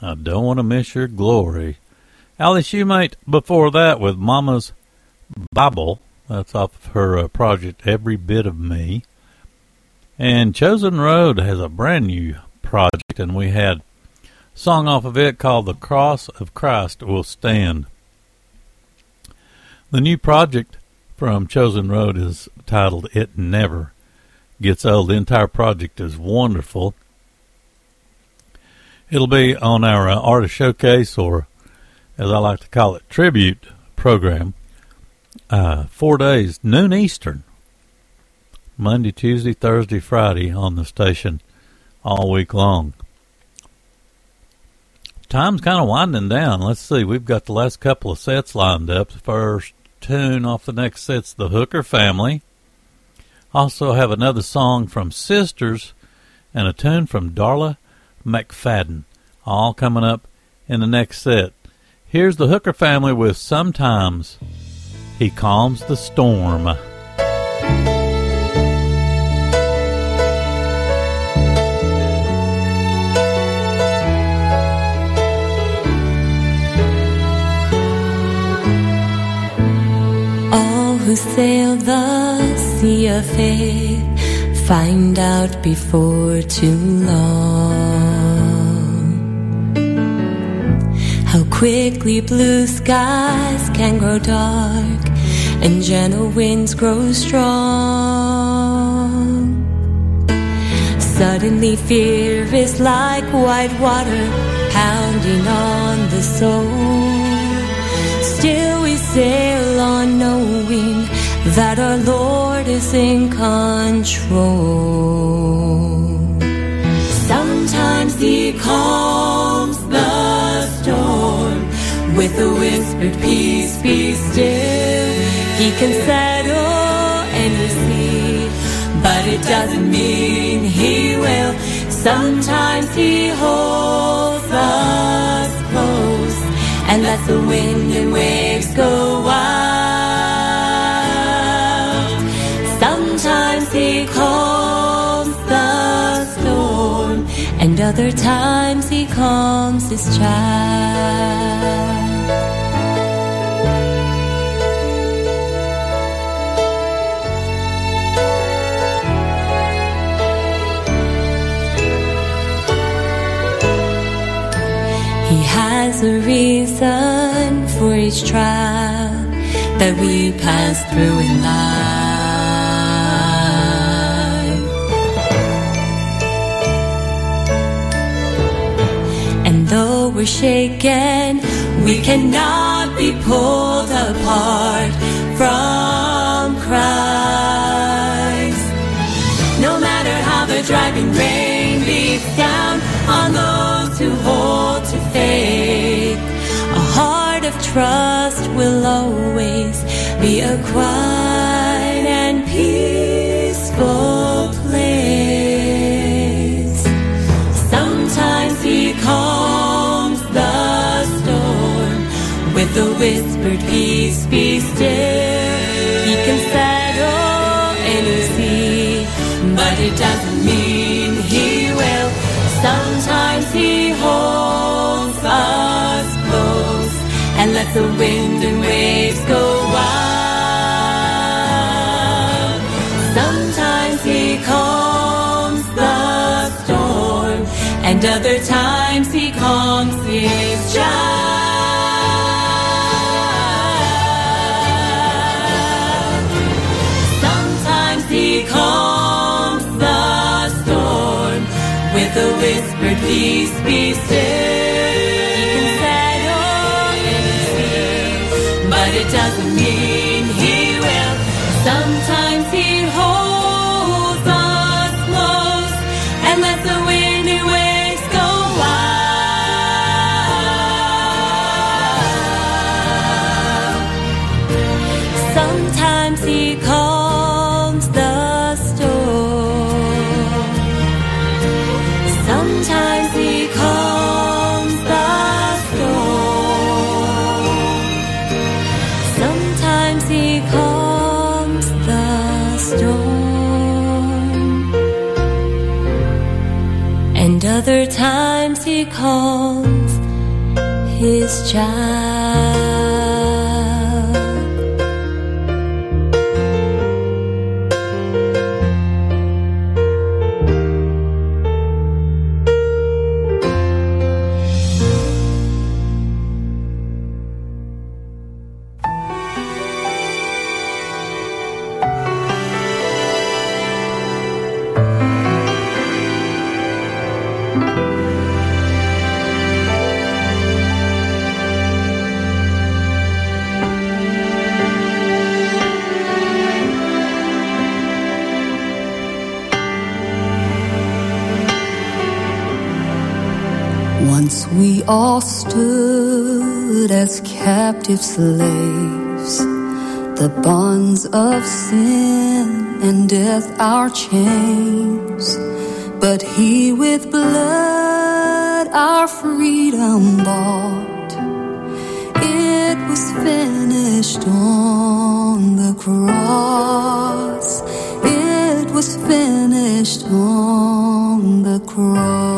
I don't want to miss your glory. Ali Shoemate before that with Mama's Bible. That's off of her uh, project, Every Bit of Me. And Chosen Road has a brand new project, and we had a song off of it called The Cross of Christ Will Stand. The new project from Chosen Road is titled It Never Gets Old. The entire project is wonderful. It'll be on our uh, artist showcase, or as I like to call it, tribute program. Uh, four days, noon Eastern, Monday, Tuesday, Thursday, Friday on the station, all week long. Time's kind of winding down. Let's see, we've got the last couple of sets lined up. The first tune off the next set's the Hooker Family. Also have another song from Sisters and a tune from Darla McFadden, all coming up in the next set. Here's the Hooker family with Sometimes He Calms the Storm. All who sail the of faith find out before too long how quickly blue skies can grow dark and gentle winds grow strong. Suddenly, fear is like white water pounding on the soul. Still we sail on knowing that our Lord is in control. Sometimes He calms the storm with a whispered peace, be still. He can settle any sea, but it doesn't mean He will. Sometimes He holds us close and lets the wind and waves go he calms the storm, and other times he calms his child. He has a reason for each trial that we pass through in life. We're shaken, we cannot be pulled apart from Christ. No matter how the driving rain beats down on those who hold to faith, a heart of trust will always be a quiet and peaceful a whispered peace, be still. He can settle any sea, but it doesn't mean he will. Sometimes he holds us close and lets the wind and waves go wild. Sometimes he calms the storm, and other times he calms his peace, be still. Captive slaves, the bonds of sin and death are chains. But he with blood our freedom bought. It was finished on the cross. It was finished on the cross.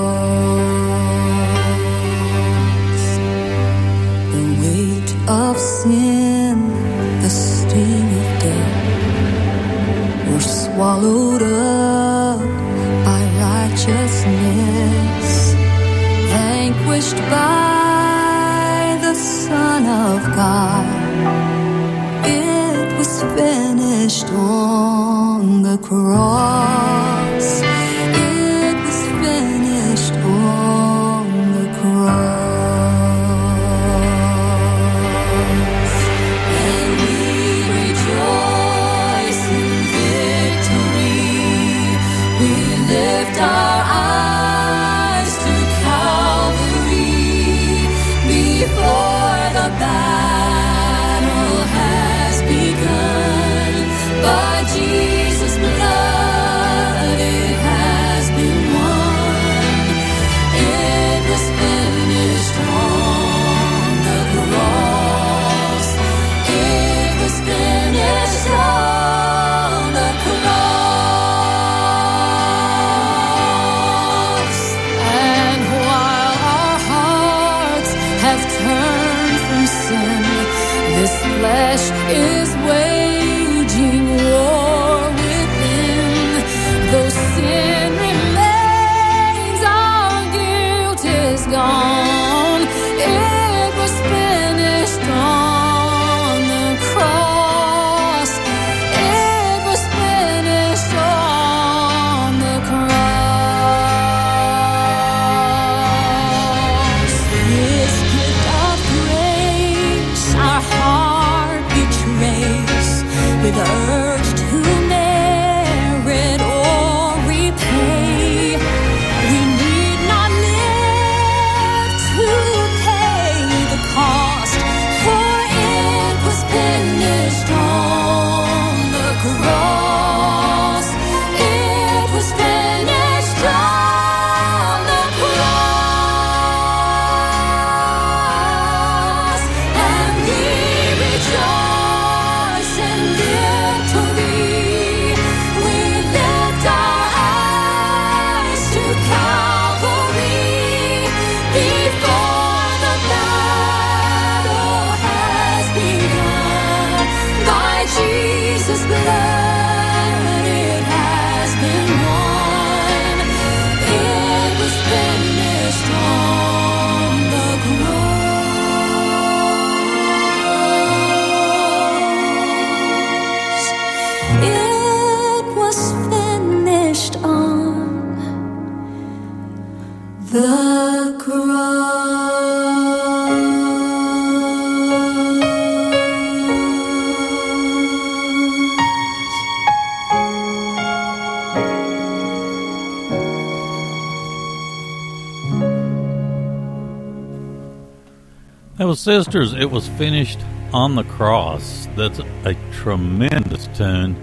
Sisters. It was finished on the cross. That's a tremendous tune.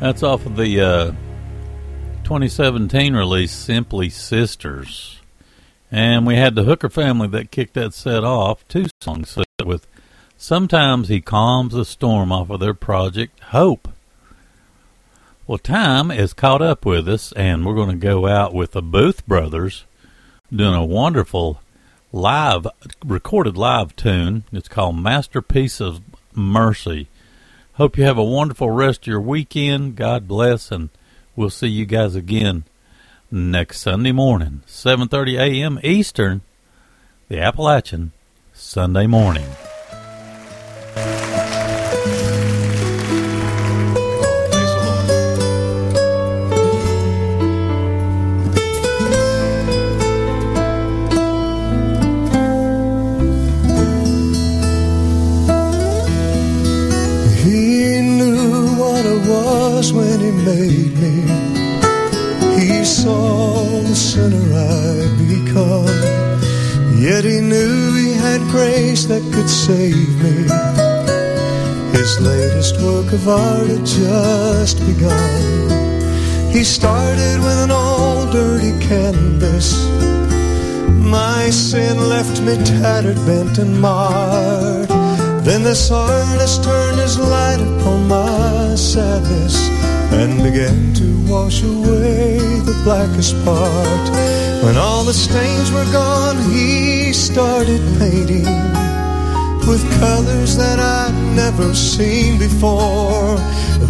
That's off of the uh, 2017 release, Simply Sisters. And we had the Hooker family that kicked that set off. Two songs with Sometimes He Calms the Storm off of their project, Hope. Well, time is caught up with us, and we're going to go out with the Booth Brothers doing a wonderful live, recorded live tune. It's called Masterpiece of Mercy. Hope you have a wonderful rest of your weekend. God bless, and we'll see you guys again next Sunday morning, 7:30 a.m. Eastern, the Appalachian Sunday morning. Had grace that could save me. His latest work of art had just begun. He started with an old dirty canvas. My sin left me tattered, bent, and marred. Then this artist turned his light upon my sadness and began to wash away the blackest part. When all the stains were gone, he started painting with colors that I'd never seen before.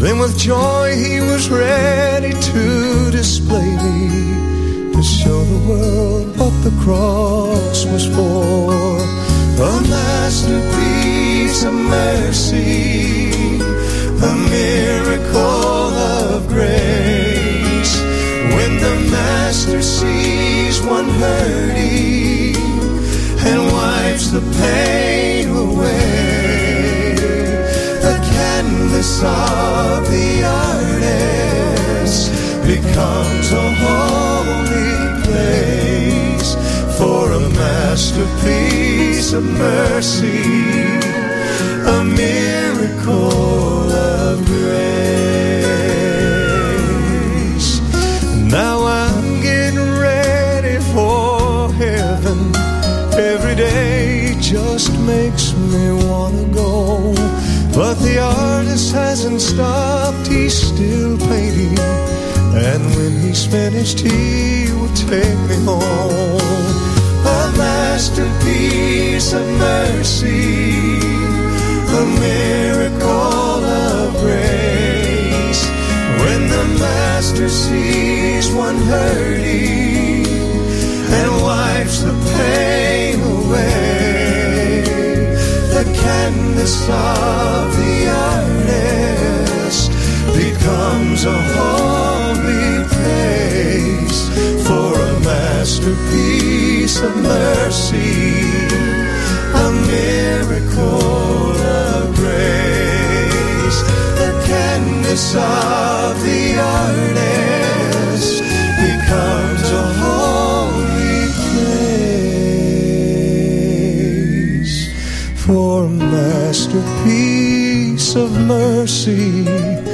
Then with joy he was ready to display me, to show the world what the cross was for. A masterpiece of mercy, a miracle When the master sees one hurting and wipes the pain away, the canvas of the artist becomes a holy place for a masterpiece of mercy, a miracle of grace. Just makes me wanna go. But the artist hasn't stopped, he's still painting. And when he's finished, he will take me home. A masterpiece of mercy, a miracle of grace. When the master sees one hurting and wipes the pain away, canvas of the artist becomes a holy place for a masterpiece of mercy, a miracle of grace. The canvas of the artist becomes a masterpiece of mercy